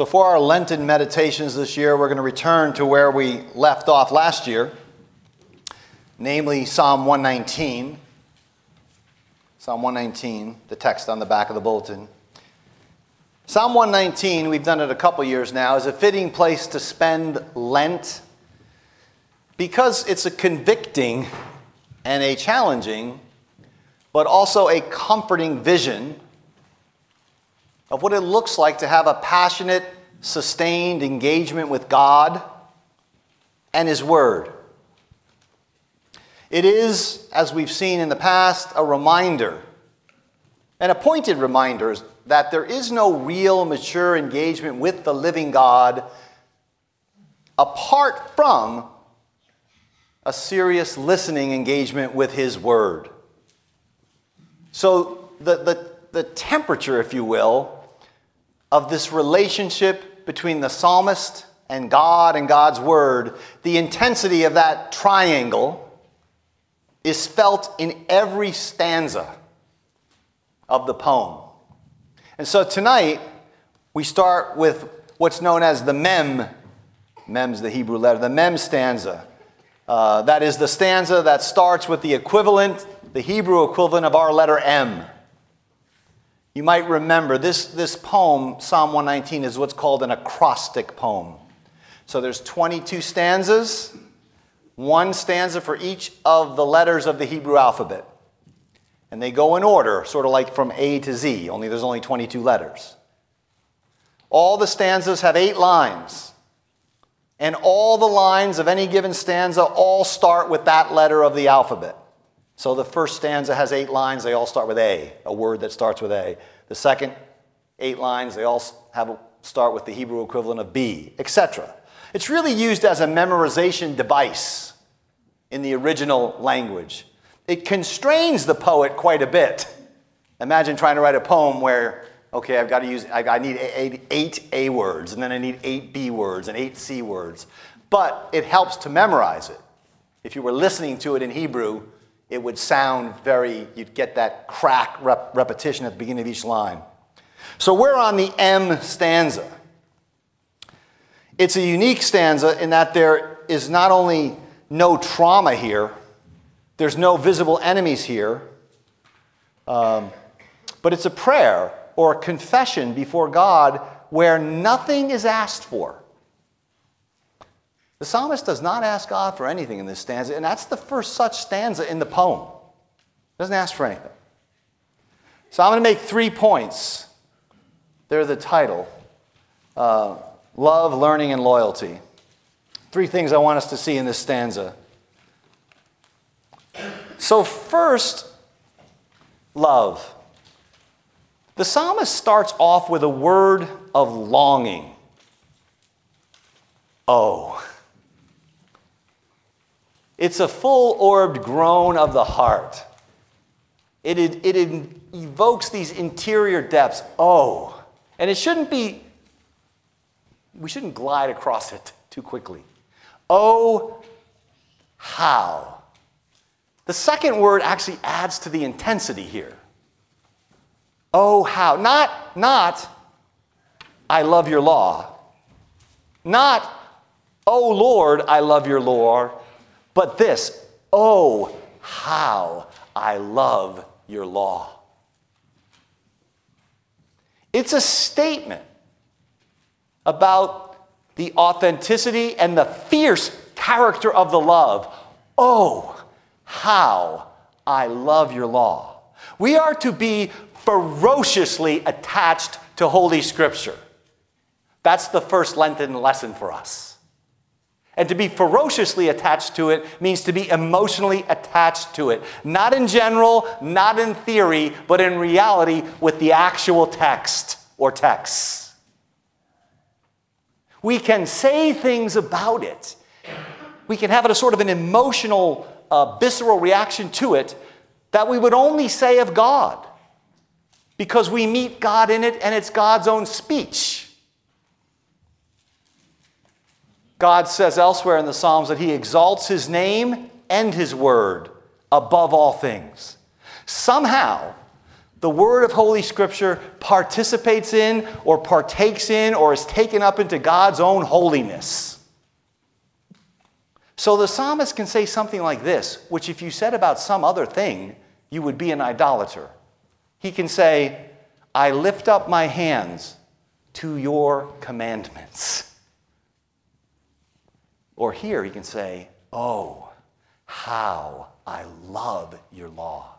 So, for our Lenten meditations this year, we're going to return to where we left off last year, namely Psalm 119. Psalm 119, the text on the back of the bulletin. Psalm 119, we've done it a couple years now, is a fitting place to spend Lent because it's a convicting and a challenging, but also a comforting vision of what it looks like to have a passionate, sustained engagement with God and His Word. It is, as we've seen in the past, a reminder, an appointed reminder, that there is no real mature engagement with the living God apart from a serious listening engagement with His Word. So, the, the, the temperature, if you will, of this relationship between the psalmist and God and God's word, the intensity of that triangle is felt in every stanza of the poem. And so tonight, we start with what's known as the mem. Mem's the Hebrew letter, the mem stanza. Uh, that is the stanza that starts with the equivalent, the Hebrew equivalent of our letter M. You might remember this, this poem, Psalm 119, is what's called an acrostic poem. So there's 22 stanzas, one stanza for each of the letters of the Hebrew alphabet. And they go in order, sort of like from A to Z, only there's only 22 letters. All the stanzas have eight lines. And all the lines of any given stanza all start with that letter of the alphabet. So the first stanza has eight lines, they all start with A, a word that starts with A. The second eight lines, they all have a, start with the Hebrew equivalent of B, etc. It's really used as a memorization device in the original language. It constrains the poet quite a bit. Imagine trying to write a poem where, okay, I've got to use, I need eight, eight A words, and then I need eight B words and eight C words. But it helps to memorize it. If you were listening to it in Hebrew, it would sound very, you'd get that crack rep- repetition at the beginning of each line. So we're on the M stanza. It's a unique stanza in that there is not only no trauma here, there's no visible enemies here, um, but it's a prayer or a confession before God where nothing is asked for. The psalmist does not ask God for anything in this stanza, and that's the first such stanza in the poem. Doesn't ask for anything. So I'm going to make three points. They're the title uh, love, learning, and loyalty. Three things I want us to see in this stanza. So, first, love. The psalmist starts off with a word of longing. Oh. It's a full orbed groan of the heart. It, it, it evokes these interior depths. Oh. And it shouldn't be, we shouldn't glide across it too quickly. Oh, how. The second word actually adds to the intensity here. Oh, how. Not, not, I love your law. Not, oh Lord, I love your law. But this, oh, how I love your law. It's a statement about the authenticity and the fierce character of the love. Oh, how I love your law. We are to be ferociously attached to Holy Scripture. That's the first Lenten lesson for us. And to be ferociously attached to it means to be emotionally attached to it. Not in general, not in theory, but in reality with the actual text or texts. We can say things about it. We can have it a sort of an emotional, uh, visceral reaction to it that we would only say of God because we meet God in it and it's God's own speech. God says elsewhere in the Psalms that he exalts his name and his word above all things. Somehow, the word of Holy Scripture participates in, or partakes in, or is taken up into God's own holiness. So the psalmist can say something like this, which if you said about some other thing, you would be an idolater. He can say, I lift up my hands to your commandments. Or here he can say, Oh, how I love your law.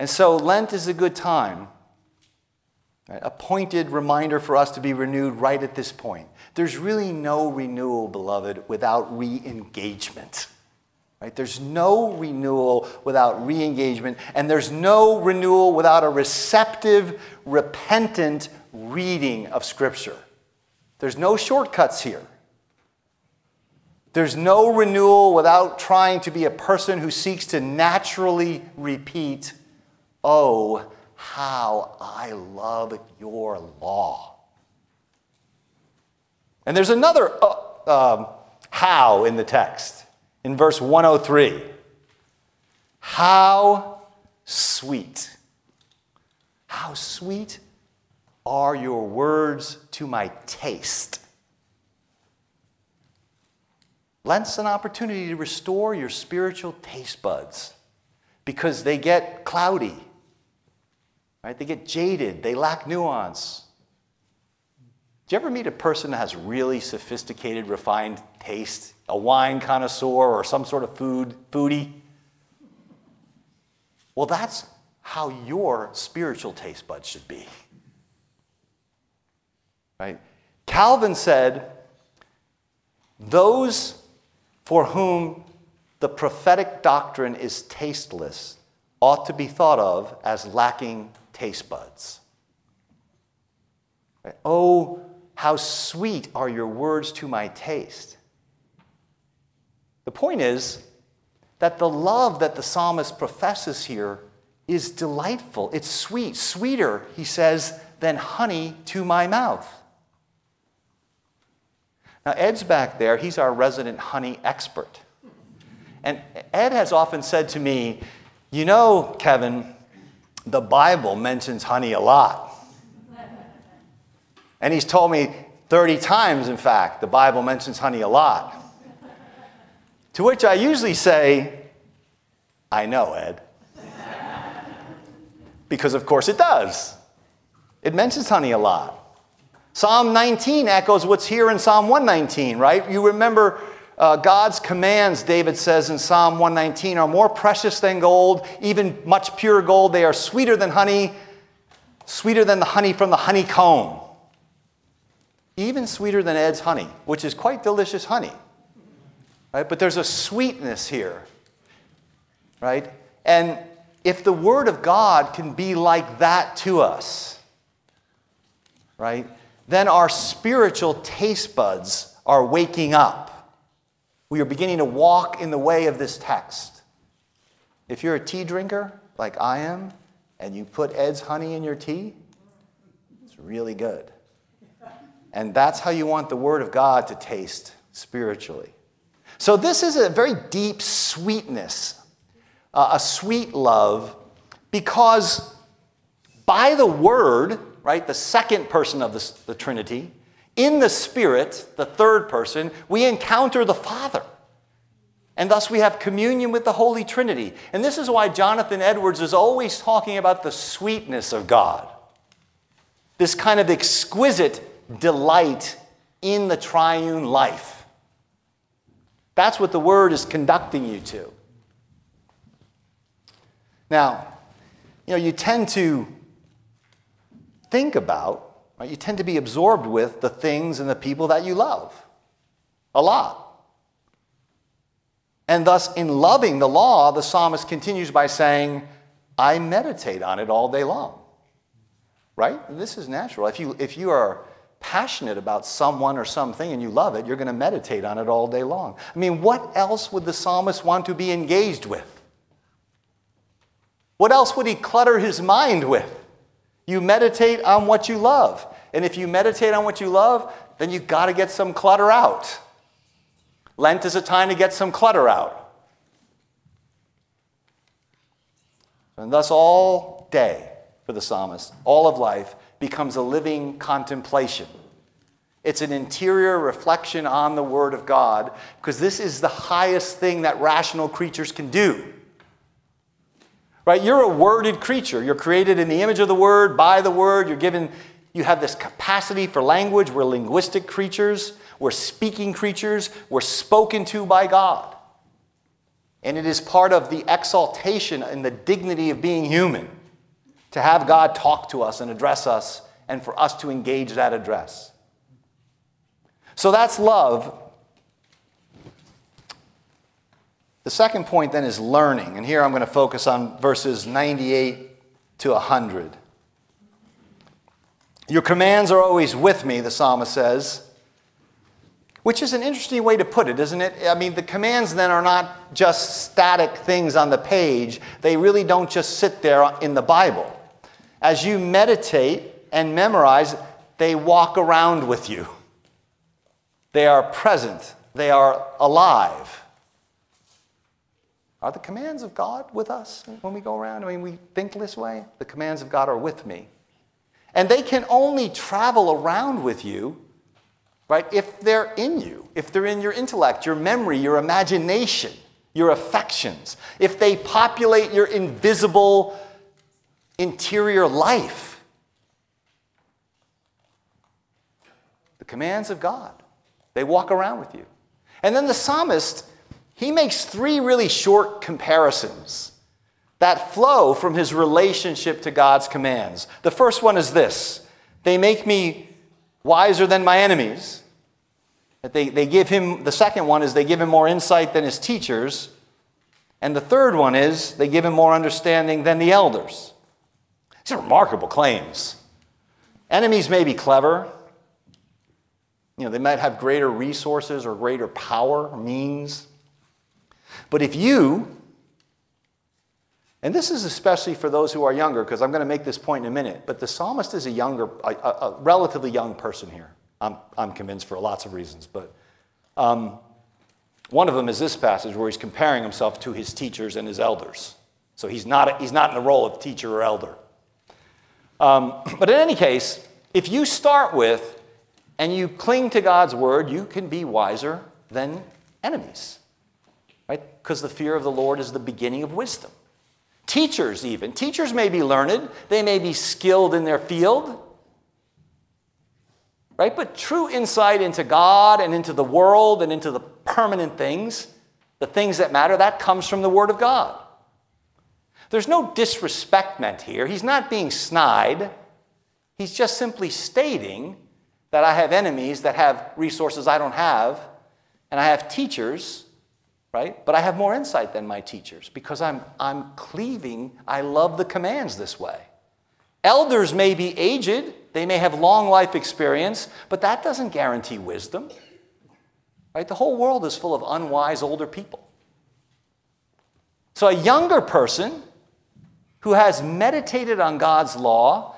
And so Lent is a good time, right? a pointed reminder for us to be renewed right at this point. There's really no renewal, beloved, without re engagement. Right? There's no renewal without re engagement, and there's no renewal without a receptive, repentant reading of Scripture. There's no shortcuts here. There's no renewal without trying to be a person who seeks to naturally repeat, Oh, how I love your law. And there's another uh, um, how in the text in verse 103. How sweet. How sweet are your words to my taste. Lent's an opportunity to restore your spiritual taste buds because they get cloudy, right? They get jaded, they lack nuance. Do you ever meet a person that has really sophisticated, refined taste? A wine connoisseur or some sort of food foodie? Well, that's how your spiritual taste buds should be. Right? Calvin said, Those for whom the prophetic doctrine is tasteless ought to be thought of as lacking taste buds. Oh, how sweet are your words to my taste. The point is that the love that the psalmist professes here is delightful. It's sweet, sweeter, he says, than honey to my mouth. Now, Ed's back there, he's our resident honey expert. And Ed has often said to me, You know, Kevin, the Bible mentions honey a lot. And he's told me 30 times, in fact, the Bible mentions honey a lot. To which I usually say, I know, Ed. because, of course, it does. It mentions honey a lot. Psalm 19 echoes what's here in Psalm 119, right? You remember uh, God's commands, David says in Psalm 119, are more precious than gold, even much pure gold. They are sweeter than honey, sweeter than the honey from the honeycomb. Even sweeter than Ed's honey, which is quite delicious honey. Right? But there's a sweetness here. Right? And if the Word of God can be like that to us, right? Then our spiritual taste buds are waking up. We are beginning to walk in the way of this text. If you're a tea drinker, like I am, and you put Ed's honey in your tea, it's really good. And that's how you want the Word of God to taste spiritually. So, this is a very deep sweetness, uh, a sweet love, because by the Word, right, the second person of the, the Trinity, in the Spirit, the third person, we encounter the Father. And thus we have communion with the Holy Trinity. And this is why Jonathan Edwards is always talking about the sweetness of God. This kind of exquisite delight in the triune life. That's what the Word is conducting you to. Now, you know, you tend to think about, right, you tend to be absorbed with the things and the people that you love a lot. And thus, in loving the law, the psalmist continues by saying, I meditate on it all day long. Right? This is natural. If you, if you are passionate about someone or something and you love it, you're going to meditate on it all day long. I mean, what else would the psalmist want to be engaged with? What else would he clutter his mind with? You meditate on what you love. And if you meditate on what you love, then you've got to get some clutter out. Lent is a time to get some clutter out. And thus, all day for the psalmist, all of life becomes a living contemplation. It's an interior reflection on the Word of God because this is the highest thing that rational creatures can do. Right? You're a worded creature. You're created in the image of the Word, by the Word. You're given, you have this capacity for language. We're linguistic creatures. We're speaking creatures. We're spoken to by God. And it is part of the exaltation and the dignity of being human to have God talk to us and address us and for us to engage that address. So that's love. The second point then is learning. And here I'm going to focus on verses 98 to 100. Your commands are always with me, the psalmist says, which is an interesting way to put it, isn't it? I mean, the commands then are not just static things on the page, they really don't just sit there in the Bible. As you meditate and memorize, they walk around with you. They are present, they are alive. Are the commands of God with us when we go around? I mean, we think this way. The commands of God are with me. And they can only travel around with you, right, if they're in you, if they're in your intellect, your memory, your imagination, your affections, if they populate your invisible interior life. The commands of God. They walk around with you. And then the psalmist, he makes three really short comparisons that flow from his relationship to God's commands. The first one is this they make me wiser than my enemies. They, they give him, the second one is they give him more insight than his teachers. And the third one is they give him more understanding than the elders. These are remarkable claims. Enemies may be clever, you know, they might have greater resources or greater power means. But if you, and this is especially for those who are younger, because I'm going to make this point in a minute, but the psalmist is a younger, a, a relatively young person here. I'm, I'm convinced for lots of reasons, but um, one of them is this passage where he's comparing himself to his teachers and his elders. So he's not, he's not in the role of teacher or elder. Um, but in any case, if you start with, and you cling to God's word, you can be wiser than enemies. Right? Because the fear of the Lord is the beginning of wisdom. Teachers, even. Teachers may be learned, they may be skilled in their field. Right? But true insight into God and into the world and into the permanent things, the things that matter, that comes from the Word of God. There's no disrespect meant here. He's not being snide. He's just simply stating that I have enemies that have resources I don't have, and I have teachers, right? But I have more insight than my teachers because I'm, I'm cleaving, I love the commands this way. Elders may be aged, they may have long life experience, but that doesn't guarantee wisdom. Right? The whole world is full of unwise older people. So a younger person who has meditated on God's law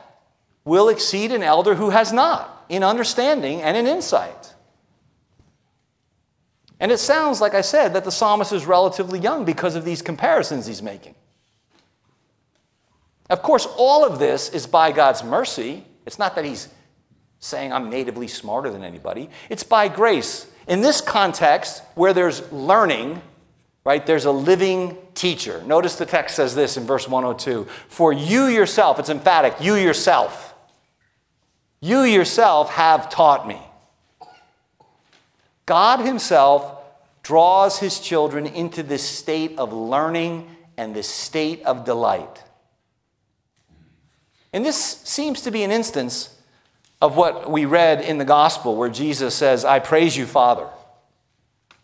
will exceed an elder who has not in understanding and in insight. And it sounds, like I said, that the psalmist is relatively young because of these comparisons he's making. Of course, all of this is by God's mercy. It's not that he's saying I'm natively smarter than anybody, it's by grace. In this context, where there's learning, right, there's a living teacher. Notice the text says this in verse 102 For you yourself, it's emphatic, you yourself you yourself have taught me. God Himself draws His children into this state of learning and this state of delight. And this seems to be an instance of what we read in the gospel where Jesus says, I praise you, Father,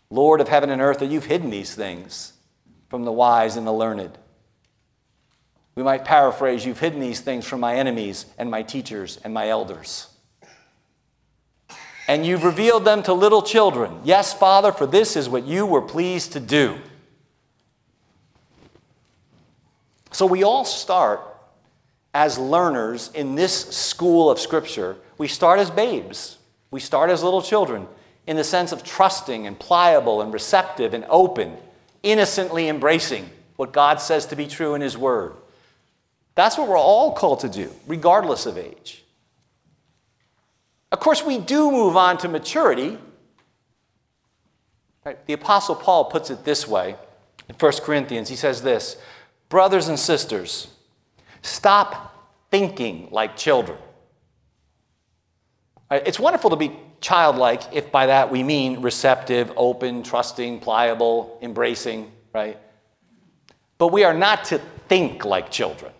Lord of heaven and earth, that you've hidden these things from the wise and the learned. We might paraphrase, You've hidden these things from my enemies and my teachers and my elders. And you've revealed them to little children. Yes, Father, for this is what you were pleased to do. So we all start as learners in this school of Scripture. We start as babes, we start as little children in the sense of trusting and pliable and receptive and open, innocently embracing what God says to be true in His Word. That's what we're all called to do, regardless of age. Of course, we do move on to maturity. Right? The Apostle Paul puts it this way in 1 Corinthians. He says this Brothers and sisters, stop thinking like children. Right? It's wonderful to be childlike, if by that we mean receptive, open, trusting, pliable, embracing, right? But we are not to think like children.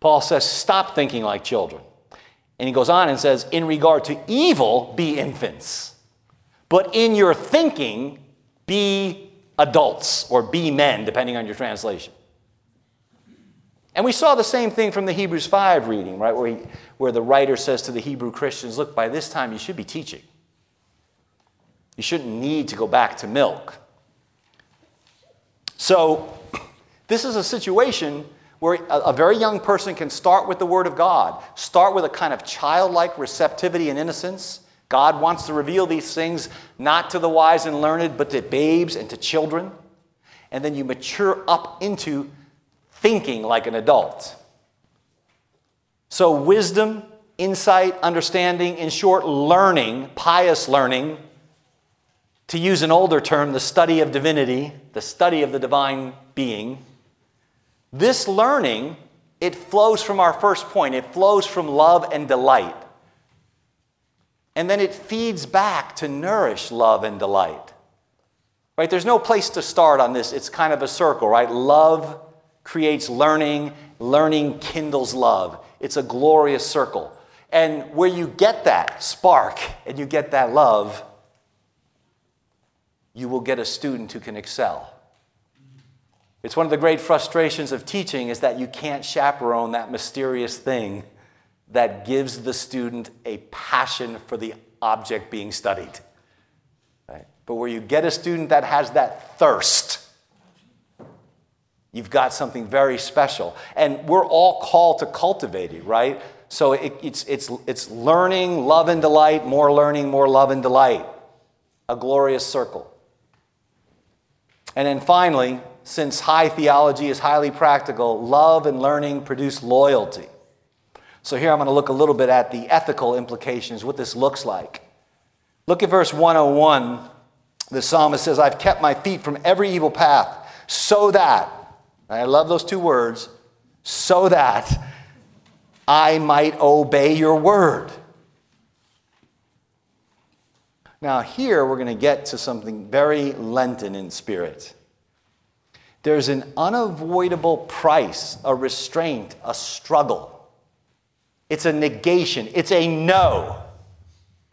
Paul says, stop thinking like children. And he goes on and says, in regard to evil, be infants. But in your thinking, be adults or be men, depending on your translation. And we saw the same thing from the Hebrews 5 reading, right, where, he, where the writer says to the Hebrew Christians, look, by this time you should be teaching. You shouldn't need to go back to milk. So, this is a situation where a, very young person can start with the Word of God, start with a kind of childlike receptivity and innocence. God wants to reveal these things not to the wise and learned, but to babes and to children. And then you mature up into thinking like an adult. So, wisdom, insight, understanding, in short, learning, pious learning, to use an older term, the study of divinity, the study of the divine being. This learning, it flows from our first point. It flows from love and delight. And then it feeds back to nourish love and delight. Right? There's no place to start on this. It's kind of a circle, right? Love creates learning, learning kindles love. It's a glorious circle. And where you get that spark and you get that love, you will get a student who can excel. It's one of the great frustrations of teaching is that you can't chaperone that mysterious thing that gives the student a passion for the object being studied. Right? But where you get a student that has that thirst, you've got something very special. And we're all called to cultivate it, right? So it, it's, it's, it's learning, love, and delight, more learning, more love, and delight. A glorious circle. And then finally, since high theology is highly practical, love and learning produce loyalty. So here I'm going to look a little bit at the ethical implications, what this looks like. Look at verse 101. The psalmist says, I've kept my feet from every evil path, so that, I love those two words, so that I might obey your word. Now, here we're going to get to something very Lenten in spirit. There's an unavoidable price, a restraint, a struggle. It's a negation, it's a no.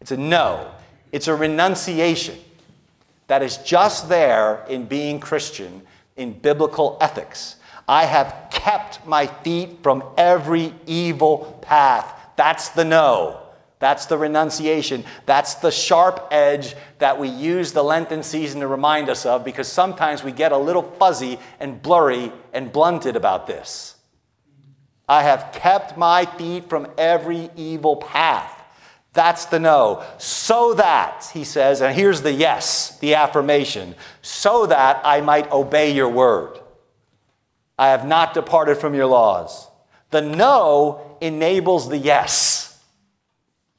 It's a no. It's a renunciation that is just there in being Christian, in biblical ethics. I have kept my feet from every evil path. That's the no. That's the renunciation. That's the sharp edge that we use the Lenten season to remind us of because sometimes we get a little fuzzy and blurry and blunted about this. I have kept my feet from every evil path. That's the no. So that, he says, and here's the yes, the affirmation, so that I might obey your word. I have not departed from your laws. The no enables the yes.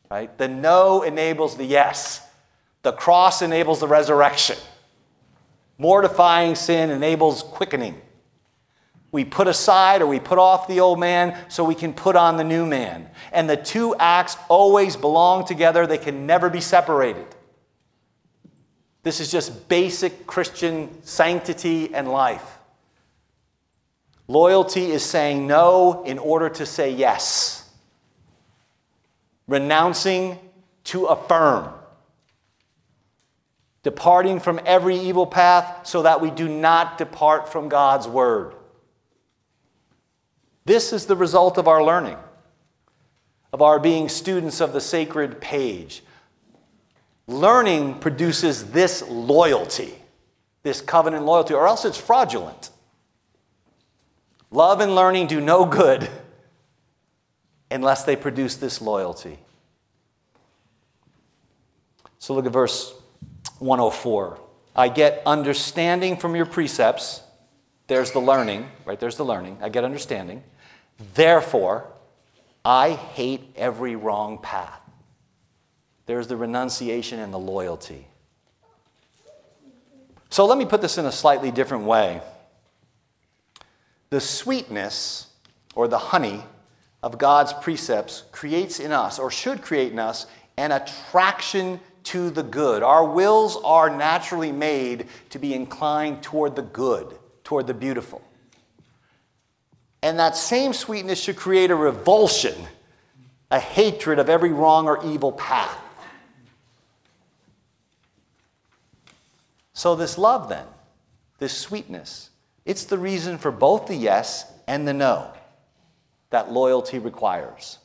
Right? The no enables the yes. The cross enables the resurrection. Mortifying sin enables quickening. We put aside or we put off the old man so we can put on the new man. And the two acts always belong together, they can never be separated. This is just basic Christian sanctity and life. Loyalty is saying no in order to say yes renouncing to affirm, departing from every evil path so that we do not depart from God's word. This is the result of our learning, of our being students of the sacred page. Learning produces this loyalty, this covenant loyalty, or else it's fraudulent. Love and learning do no good unless they produce this loyalty. So look at verse 104. I get understanding from your precepts. There's the learning, right? There's the learning. I get understanding. Therefore, I hate every wrong path. There's the renunciation and the loyalty. So let me put this in a slightly different way. The sweetness or the honey of God's precepts creates in us, or should create in us, an attraction to the good. Our wills are naturally made to be inclined toward the good, toward the beautiful. And that same sweetness should create a revulsion, a hatred of every wrong or evil path. So, this love, then, this sweetness, it's the reason for both the yes and the no that loyalty requires.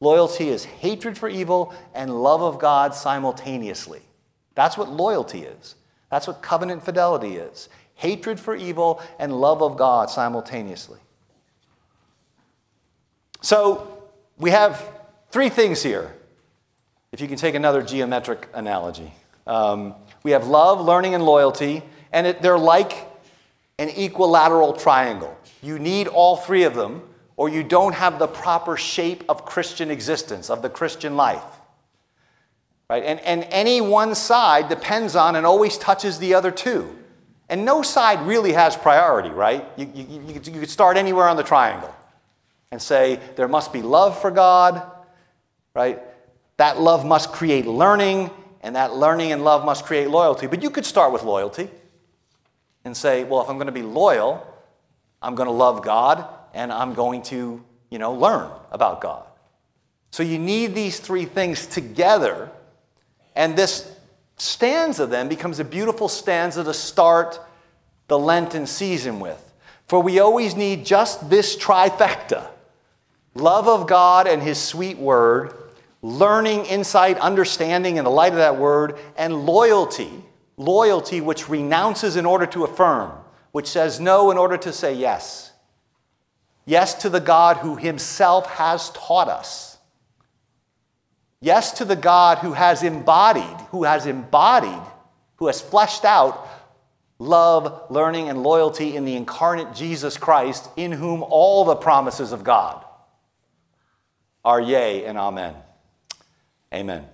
Loyalty is hatred for evil and love of God simultaneously. That's what loyalty is. That's what covenant fidelity is hatred for evil and love of God simultaneously. So we have three things here, if you can take another geometric analogy. Um, we have love, learning, and loyalty, and it, they're like an equilateral triangle. You need all three of them or you don't have the proper shape of Christian existence, of the Christian life. Right? And, and any one side depends on and always touches the other two. And no side really has priority, right? You, you, you, you could start anywhere on the triangle and say there must be love for God, right? That love must create learning, and that learning and love must create loyalty. But you could start with loyalty and say, well, if I'm going to be loyal, I'm going to love God and I'm going to, you know, learn about God. So you need these three things together, and this stanza then becomes a beautiful stanza to start the Lenten season with. For we always need just this trifecta love of God and His sweet word, learning, insight, understanding in the light of that word, and loyalty. Loyalty which renounces in order to affirm, which says no in order to say yes. Yes to the God who himself has taught us. Yes to the God who has embodied, who has embodied, who has fleshed out love, learning, and loyalty in the incarnate Jesus Christ, in whom all the promises of God are yea and amen. Amen.